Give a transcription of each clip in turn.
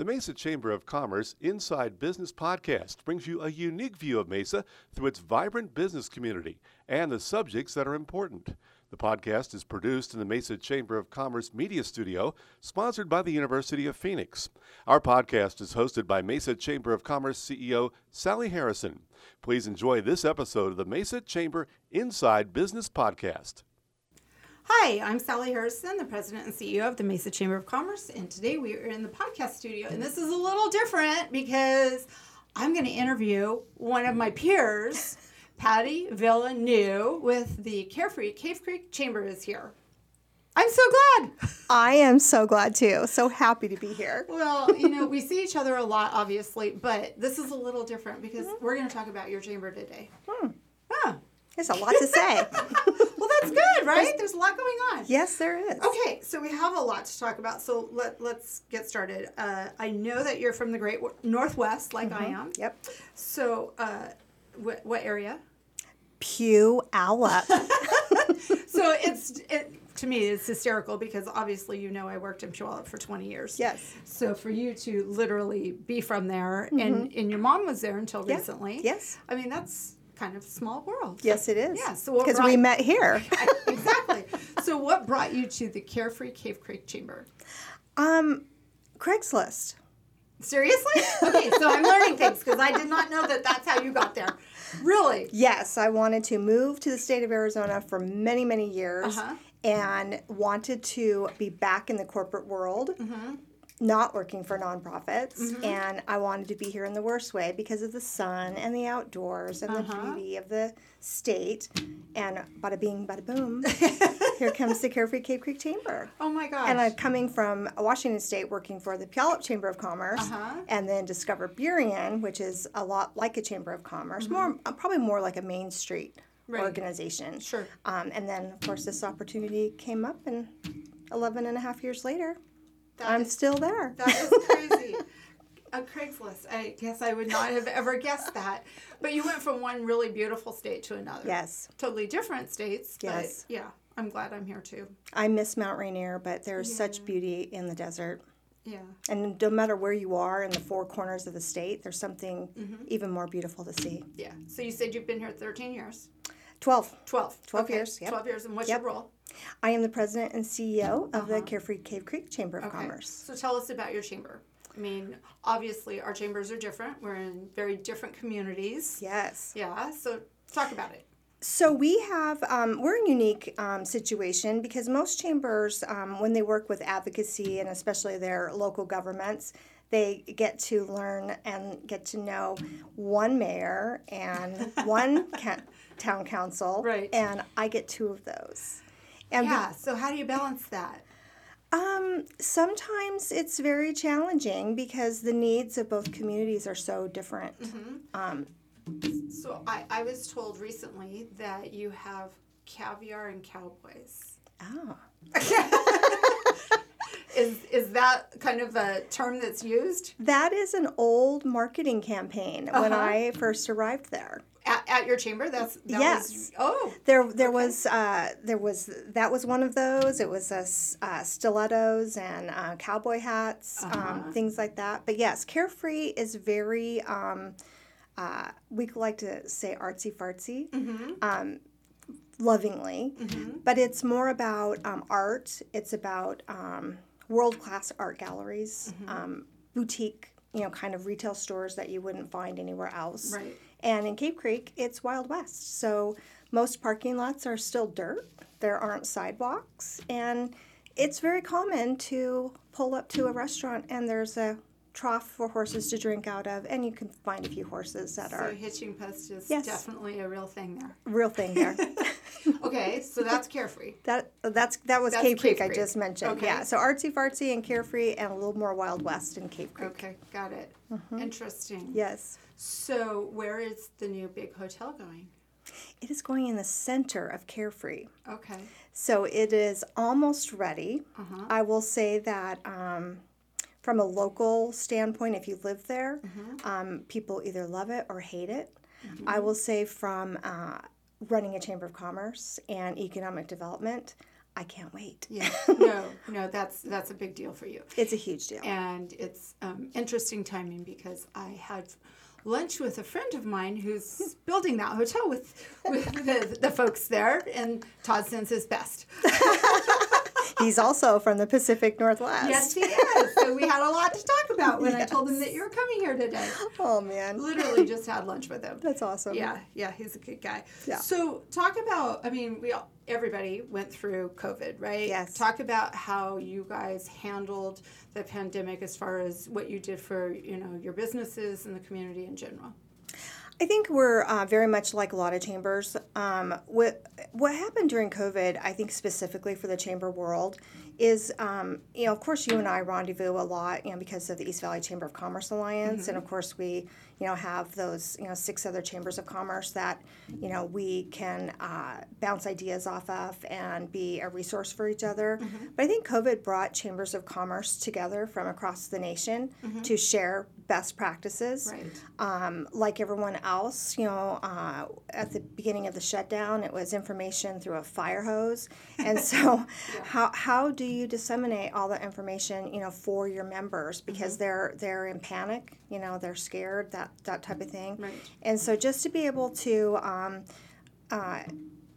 The Mesa Chamber of Commerce Inside Business podcast brings you a unique view of Mesa through its vibrant business community and the subjects that are important. The podcast is produced in the Mesa Chamber of Commerce Media Studio, sponsored by the University of Phoenix. Our podcast is hosted by Mesa Chamber of Commerce CEO Sally Harrison. Please enjoy this episode of the Mesa Chamber Inside Business podcast. Hi, I'm Sally Harrison, the president and CEO of the Mesa Chamber of Commerce, and today we are in the podcast studio. And this is a little different because I'm going to interview one of my peers, Patty Villeneuve, with the Carefree Cave Creek Chamber is here. I'm so glad. I am so glad too. So happy to be here. Well, you know, we see each other a lot, obviously, but this is a little different because we're going to talk about your chamber today. Hmm. Ah, There's a lot to say. well, that's good, right? There's a lot going on. yes, there is. Okay, so we have a lot to talk about. So let, let's get started. Uh, I know that you're from the Great Northwest, like I am. Yep. So, uh, what, what area? Puyallup. So it's it, to me it's hysterical because obviously you know I worked in Puyallup for 20 years. yes. So for you to literally be from there and and your mom was there until Yeah. recently. Yes. I mean that's kind of small world. Yes, it is. Yeah, so because we met here. exactly. So what brought you to the Carefree Cave Creek Chamber? Um, Craigslist. Seriously? Okay, so I'm learning things because I did not know that that's how you got there. Really? Yes, I wanted to move to the state of Arizona for many, many years Uh-huh. and wanted to be back in the corporate world, Mm-hmm. Not working for nonprofits. And I wanted to be here in the worst way because of the sun and the outdoors and Uh-huh. the beauty of the state. And bada bing, bada boom, here comes the Carefree Cave Creek Chamber. Oh my gosh. And I'm coming from Washington State working for the Puyallup Chamber of Commerce Uh-huh. and then Discover Burien, which is a lot like a Chamber of Commerce, more uh, probably more like a Main Street Mm-hmm. Right. organization. Sure. Um, and then, of course, this opportunity came up, and 11 and a half years later, That I'm is- still there. That is crazy. A Craigslist. I guess I would not have ever guessed that. But you went from one really beautiful state to another. yes. Totally different states. Yes. But yeah, I'm glad I'm here too. I miss Mount Rainier, but there's such beauty in the desert. Yeah. And no matter where you are in the four corners of the state, there's something Mm-hmm. even more beautiful to see. Yeah. So you said you've been here 13 years. 12. 12. 12 Okay, years, yep. 12 years. And what's Yep. your role? I am the president and CEO of the Carefree Cave Creek Chamber of Uh-huh. Okay. Commerce. So tell us about your chamber. I mean, obviously our chambers are different. We're in very different communities. Yes. Yeah. So talk about it. So we have, um, we're in a unique um, situation because most chambers, um, when they work with advocacy and especially their local governments, they get to learn and get to know one mayor and one ca- town council. Right. And I get two of those. And Yeah. So how do you balance that? um, sometimes it's very challenging because the needs of both communities are so different. Um, So I, I was told recently that you have caviar and cowboys. oh. Is is that kind of a term that's used That is an old marketing campaign when Uh-huh. I first arrived there. at, at your chamber? That's that Yes. Was, oh, There, there was, uh, there was that was one of those. It was s- uh, stilettos and uh, cowboy hats, Uh-huh. um, things like that. But yes, carefree is very. Um, uh, we like to say artsy fartsy, Mm-hmm. um, lovingly, but it's more about um, art. It's about um, world class art galleries, Mm-hmm. um, boutique, you know, kind of retail stores that you wouldn't find anywhere else. Right. And in Cave Creek, it's Wild West. So most parking lots are still dirt. There aren't sidewalks. And it's very common to pull up to a restaurant and there's a trough for horses to drink out of. And you can find a few horses that so are hitching post is Yes. definitely a real thing there. real thing there. Okay, so that's carefree. that that's that was That's Cape Creek, Cave I just mentioned. Okay. Yeah. So artsy fartsy and carefree and a little more Wild West in Cave Creek. Okay, got it. Mm-hmm. Interesting. Yes. So where is the new big hotel going? It is going in the center of Carefree. Okay. So it is almost ready. Uh-huh. I will say that um, from a local standpoint, if you live there, Mm-hmm. um, people either love it or hate it. I will say from uh, running a chamber of commerce and economic development, I can't wait. Yeah. no, no, that's that's a big deal for you. It's a huge deal. And it's um, interesting timing because I had lunch with a friend of mine who's building that hotel with, with the, the folks there, and Todd sends his best. He's also from the Pacific Northwest. Yes, he is. So we had a lot to talk about when I told him that you were coming here today. Oh man, Literally just had lunch with him. that's awesome. Yeah, yeah, he's a good guy. Yeah. So talk about. I mean, we all, everybody went through COVID, right? Yes. Talk about how you guys handled the pandemic as far as what you did for you know your businesses and the community in general. I think we're uh, very much like a lot of chambers. Um, what what happened during COVID, I think specifically for the chamber world, is um, you know of course you and I rendezvous a lot, you know, because of the East Valley Chamber of Commerce Alliance, and of course we you know have those you know six other chambers of commerce that you know we can uh, bounce ideas off of and be a resource for each other. But I think COVID brought chambers of commerce together from across the nation to share best practices Right. um, like everyone else, you know, uh, at the beginning of the shutdown, it was information through a fire hose. And so, how, how do you disseminate all that information, you know, for your members because they're they're in panic, you know, they're scared, that that type of thing. Right. And so, just to be able to um, uh,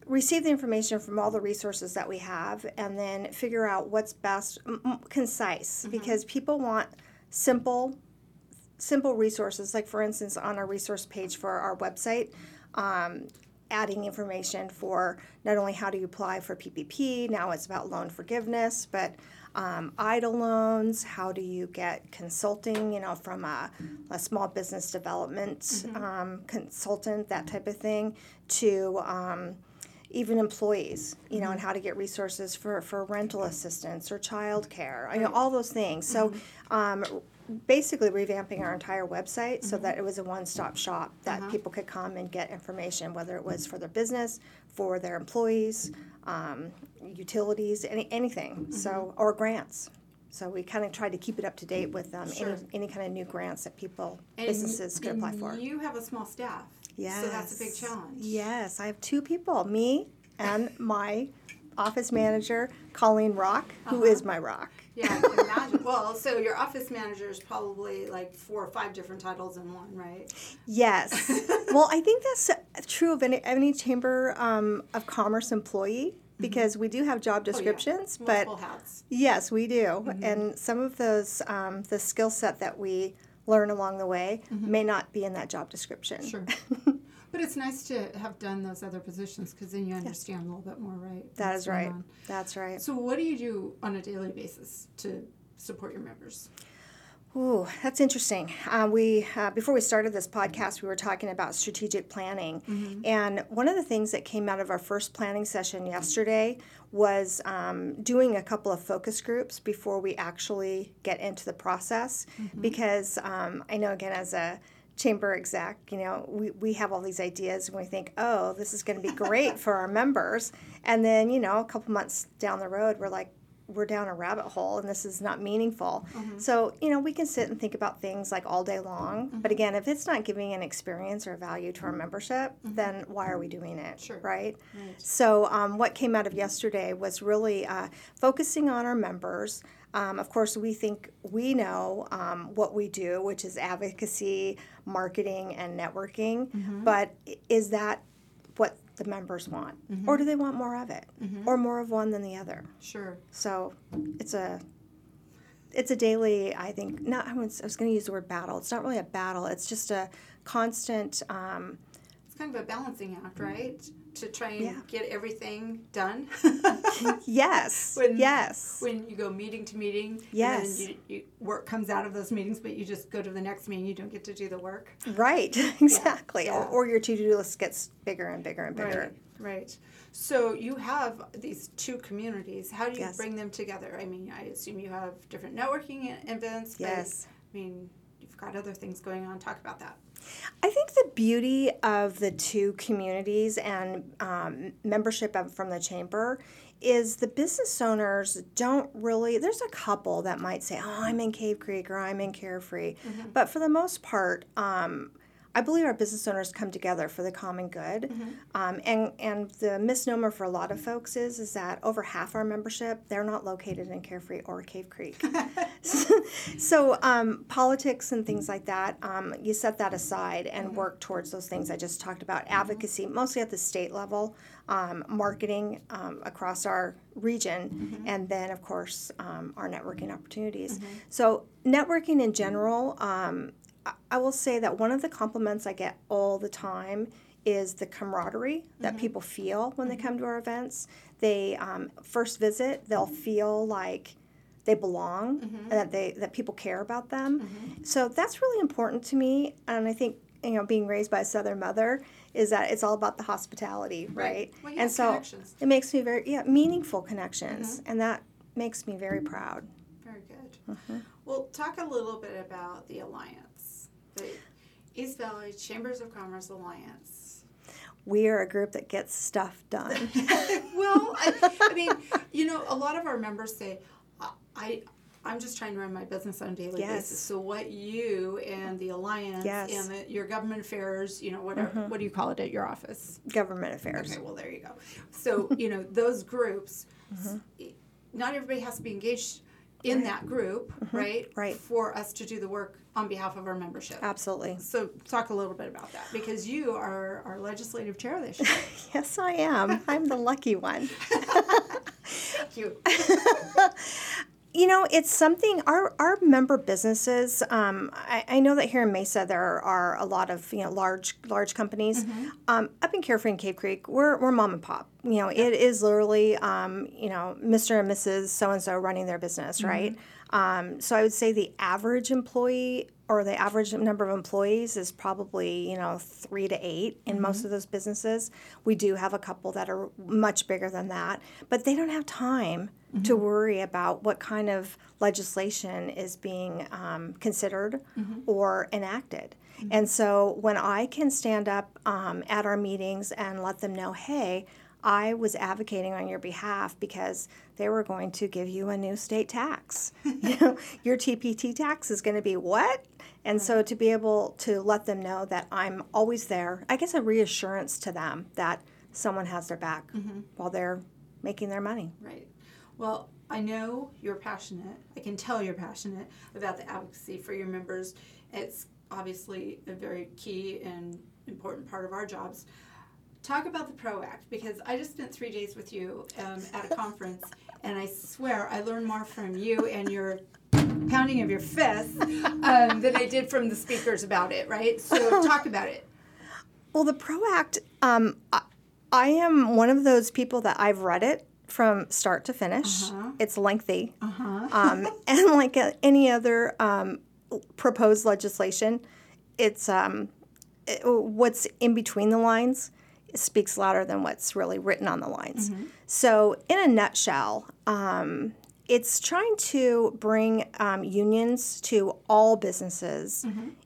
receive the information from all the resources that we have, and then figure out what's best, m- concise, because people want simple simple resources, like for instance, on our resource page for our website, um, adding information for not only how do you apply for PPP, now it's about loan forgiveness, but um, EIDL loans, how do you get consulting, you know, from a, a small business development um, consultant, that type of thing, to um, even employees, you know, and how to get resources for, for rental assistance or childcare, you know, all those things. So, um, basically revamping our entire website so that it was a one-stop shop that people could come and get information, whether it was for their business, for their employees, um, utilities, any, anything. So, or grants. So we kind of tried to keep it up to date with um, Sure. any, any kind of new grants that people, And businesses could apply for. You have a small staff. So that's a big challenge. Yes, I have two people, me and my office manager, Colleen Rock, who is my rock. Yeah, I can imagine. well, so your office manager is probably like four or five different titles in one, right? Yes. well, I think that's uh, true of any, any chamber um, of commerce employee because we do have job Oh, yeah. descriptions, but hats. yes, we do. And some of those, um, the skill set that we learn along the way may not be in that job description. Sure. but it's nice to have done those other positions because then you understand a little bit more, right? That is right. on. That's right. So, what do you do on a daily basis to support your members? Ooh, that's interesting. Uh, we uh, before we started this podcast, we were talking about strategic planning, and one of the things that came out of our first planning session yesterday was um, doing a couple of focus groups before we actually get into the process, because um, I know again as a chamber exec, you know, we, we have all these ideas and we think, oh, this is going to be great for our members. And then, you know, a couple months down the road, we're like, we're down a rabbit hole and this is not meaningful. So, you know, we can sit and think about things like all day long. But again, if it's not giving an experience or value to our membership, then why are we doing it? Sure. Right? Right. So, um, what came out of yesterday was really uh, focusing on our members. Um, of course, we think we know um, what we do, which is advocacy, marketing, and networking. But is that what the members want? Or do they want more of it? Or more of one than the other? Sure. So it's a it's a daily. I think not. I was, was going to use the word battle. It's not really a battle. It's just a constant. Um, It's kind of a balancing act, right? To try and Yeah. get everything done. yes. When- yes. when you go meeting to meeting, Yes. you, you, work comes out of those meetings, but you just go to the next meeting, you don't get to do the work. right. exactly. yeah. Or, or your to do list gets bigger and bigger and bigger. Right, right. So you have these two communities. How do you Yes. bring them together? I mean, I assume you have different networking events. but, Yes. I mean, you've got other things going on. Talk about that. I think the beauty of the two communities and um, membership of, from the chamber is the business owners don't really, there's a couple that might say, oh, I'm in Cave Creek or I'm in Carefree. But for the most part, um, I believe our business owners come together for the common good. Um, and, and the misnomer for a lot of folks is, is that over half our membership, they're not located in Carefree or Cave Creek. so um, politics and things like that, um, you set that aside and work towards those things I just talked about. Advocacy, mostly at the state level, um, marketing um, across our region, and then of course um, our networking opportunities. So networking in general, um, I, will say that one of the compliments I get all the time is the camaraderie that mm-hmm. people feel when they mm-hmm. come to our events. They um, first visit, they'll mm-hmm. feel like they belong and that they that people care about them. So that's really important to me, and I think you know being raised by a Southern mother is that it's all about the hospitality, right? Well, yeah, and so it makes me very yeah meaningful connections, and that makes me very proud. Very good. Mm-hmm. Well, talk a little bit about the alliance, the East Valley Chambers of Commerce Alliance. We are a group that gets stuff done. well, I, I mean, you know, a lot of our members say, I, I I'm just trying to run my business on a daily Yes. basis. So what you and the alliance Yes. Mm-hmm. and the, your government affairs, you know, whatever, what do you call it at your office? Government affairs. Okay, well there you go. So you know those groups, Mm-hmm. not everybody has to be engaged in that group, right? Mm-hmm. Right. For us to do the work on behalf of our membership. Absolutely. So talk a little bit about that because you are our legislative chair this year. Yes, I am. I'm the lucky one. Thank you. You know, it's something our our member businesses. Um, I, I know that here in Mesa there are a lot of you know large large companies. Um, up in Carefree and Cave Creek, we're we're mom and pop. You know, it is literally um, you know Mr. and Mrs. So and so running their business, right? Um, so I would say the average employee or the average number of employees is probably you know three to eight in most of those businesses. We do have a couple that are much bigger than that, but they don't have time to worry about what kind of legislation is being um, considered or enacted. And so when I can stand up um, at our meetings and let them know, hey, I was advocating on your behalf because they were going to give you a new state tax. you know, your TPT tax is going to be what? And so to be able to let them know that I'm always there, I guess a reassurance to them that someone has their back while they're making their money. Right. Well, I know you're passionate. I can tell you're passionate about the advocacy for your members. It's obviously a very key and important part of our jobs. Talk about the PRO Act because I just spent three days with you um, at a conference, and I swear I learned more from you and your pounding of your fists um, than I did from the speakers about it. Right. So talk about it. Well, the PRO Act, um, I, I am one of those people that I've read it from start to finish. It's lengthy. Um, and like uh, any other um, proposed legislation, it's um, it- what's in between the lines speaks louder than what's really written on the lines. So, in a nutshell, um, it's trying to bring um, unions to all businesses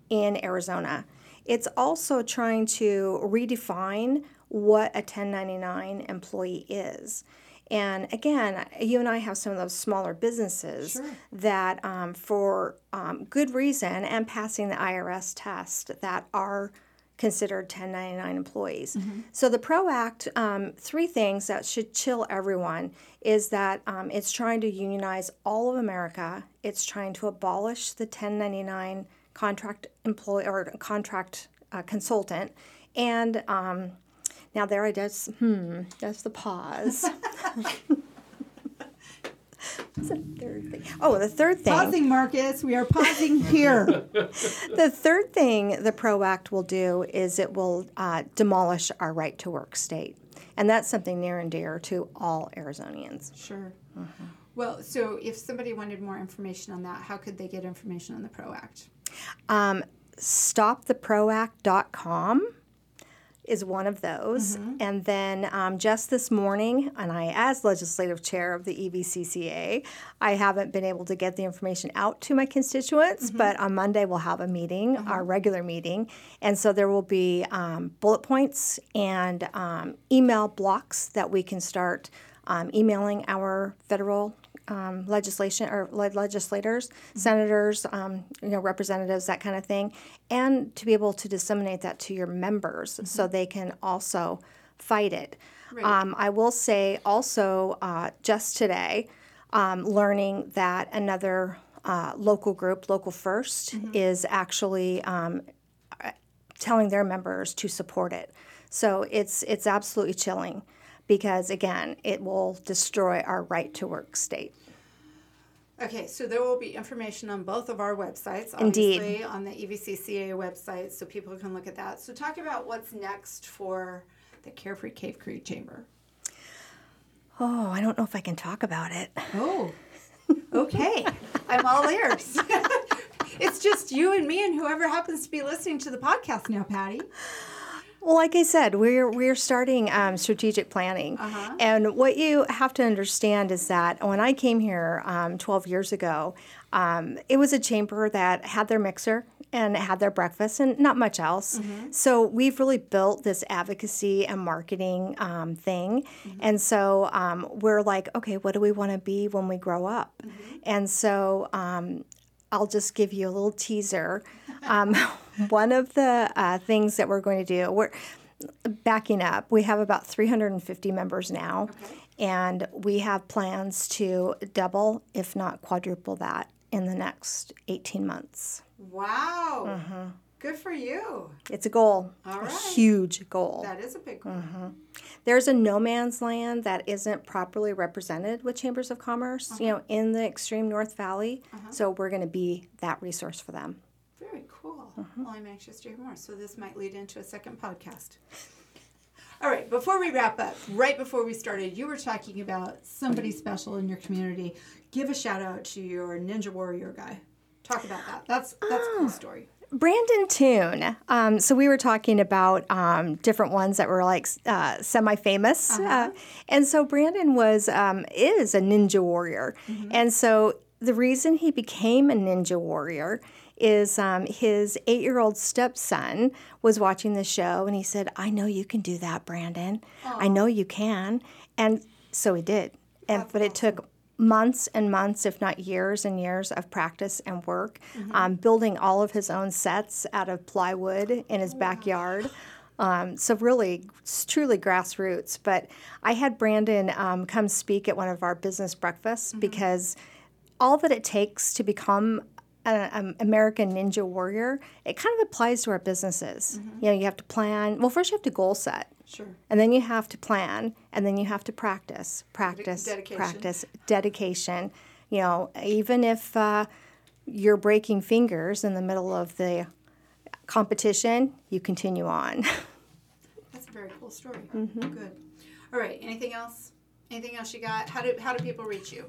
in Arizona. It's also trying to redefine what a 1099 employee is. And again, you and I have some of those smaller businesses that, um, for um, good reason and passing the IRS test, that are considered 1099 employees. So the PRO Act, um, three things that should chill everyone is that um, it's trying to unionize all of America. It's trying to abolish the 1099 contract employee or contract uh, consultant, and um, now there I just hmm, that's the pause. What's the third thing? Oh, the third thing. Pausing, Marcus. We are pausing here. The third thing the PRO Act will do is it will uh, demolish our right to work state. And that's something near and dear to all Arizonians. Sure. Well, so if somebody wanted more information on that, how could they get information on the PRO Act? Um, stoptheproact.com is one of those. And then um, just this morning, and I, as legislative chair of the E EVCCA, I haven't been able to get the information out to my constituents, but on Monday we'll have a meeting, our regular meeting. And so there will be um, bullet points and um, email blocks that we can start um, emailing our federal um, legislation or le- legislators, senators, um, you know, representatives, that kind of thing, and to be able to disseminate that to your members so they can also fight it. Right. Um, I will say also uh, just today, um, learning that another uh, local group, Local 1st is actually um, telling their members to support it. So it's it's absolutely chilling because again, it will destroy our right to work state. Okay, so there will be information on both of our websites, Indeed. on the EVCCA website, so people can look at that. So talk about what's next for the Carefree Cave Creek Chamber. Oh, I don't know if I can talk about it. Oh, okay. I'm all ears. it's just you and me and whoever happens to be listening to the podcast now, Patty. Well, like I said, we're we're starting um, strategic planning, and what you have to understand is that when I came here um, 12 years ago, um, it was a chamber that had their mixer and had their breakfast and not much else. So we've really built this advocacy and marketing um, thing, and so um, we're like, okay, what do we want to be when we grow up? And so um, I'll just give you a little teaser. One of the uh, things that we're going to do, we're backing up. We have about 350 members now, and we have plans to double, if not quadruple that, in the next 18 months. Wow. Mm-hmm. Good for you. It's a goal, All a huge goal. That is a big one. Mm-hmm. There's a no man's land that isn't properly represented with chambers of commerce, uh-huh. you know, in the extreme North Valley. Uh-huh. So we're going to be that resource for them. Mm-hmm. Well, I'm anxious to hear more. So this might lead into a second podcast. All right, before we wrap up, right before we started, you were talking about somebody special in your community. Give a shout out to your Ninja Warrior guy. Talk about that. That's that's a cool story. Brandon Toon. Um, so we were talking about um, different ones that were like uh, semi-famous, uh and so Brandon was um, is a ninja warrior, and so the reason he became a ninja warrior is um, his eight-year-old stepson was watching the show, and he said, "I know you can do that, Brandon. I know you can," and so he did. And but it took months and months, if not years and years of practice and work, um, building all of his own sets out of plywood in his backyard. Um, so really, it's truly grassroots. But I had Brandon um, come speak at one of our business breakfasts because all that it takes to become an American Ninja Warrior, it kind of applies to our businesses. You know, you have to plan. Well, first you have to goal set. Sure. And then you have to plan, and then you have to practice, practice, dedication. practice, dedication. You know, even if uh, you're breaking fingers in the middle of the competition, you continue on. That's a very cool story. Mm-hmm. Good. All right. Anything else? Anything else you got? How do how do people reach you?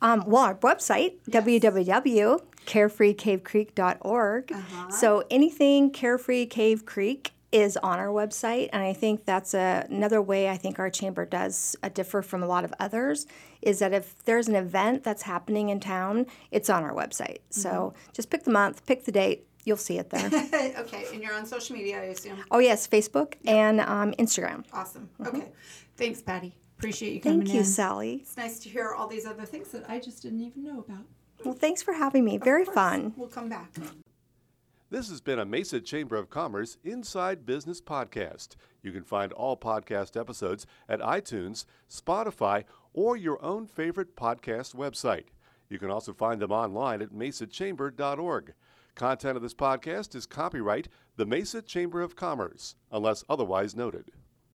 Um, well, our website, www.carefreecavecreek.org. So anything Carefree Cave Creek is on our website, and I think that's a, another way I think our chamber does uh, differ from a lot of others is that if there's an event that's happening in town, it's on our website. So just pick the month, pick the date, you'll see it there. okay, and you're on social media, I assume. oh yes, Facebook and um, Instagram. Awesome. Okay. Thanks, Patty. Appreciate you coming. Thank you, in. Sally. It's nice to hear all these other things that I just didn't even know about. Well, thanks for having me. Very Of course, fun. We'll come back. This has been a Mesa Chamber of Commerce Inside Business podcast. You can find all podcast episodes at iTunes, Spotify, or your own favorite podcast website. You can also find them online at mesachamber.org. Content of this podcast is copyright the Mesa Chamber of Commerce, unless otherwise noted.